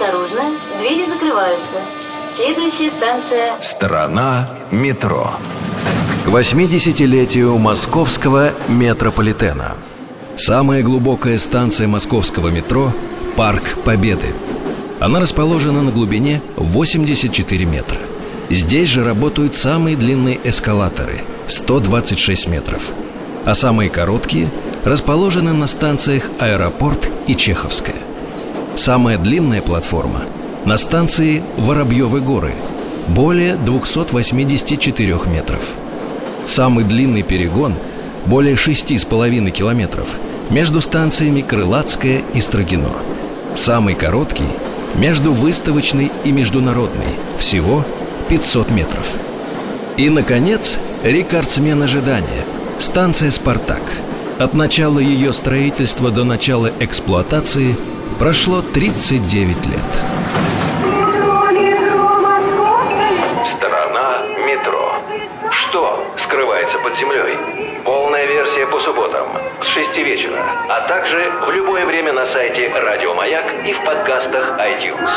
Осторожно, двери закрываются. Следующая станция... Страна метро. К 80-летию московского метрополитена. Самая глубокая станция московского метро – Парк Победы. Она расположена на глубине 84 метра. Здесь же работают самые длинные эскалаторы – 126 метров. А самые короткие расположены на станциях Аэропорт и Чеховская. Самая длинная платформа на станции Воробьевы горы – более 284 метров – Самый длинный перегон – более 6,5 километров между станциями Крылатская и Строгино. Самый короткий – между Выставочной и Международной – всего 500 метров. И, наконец, рекордсмен ожидания – станция «Спартак». От начала ее строительства до начала эксплуатации прошло 39 лет. скрывается под землей. Полная версия по субботам с 6 вечера, а также в любое время на сайте Радио Маяк и в подкастах iTunes.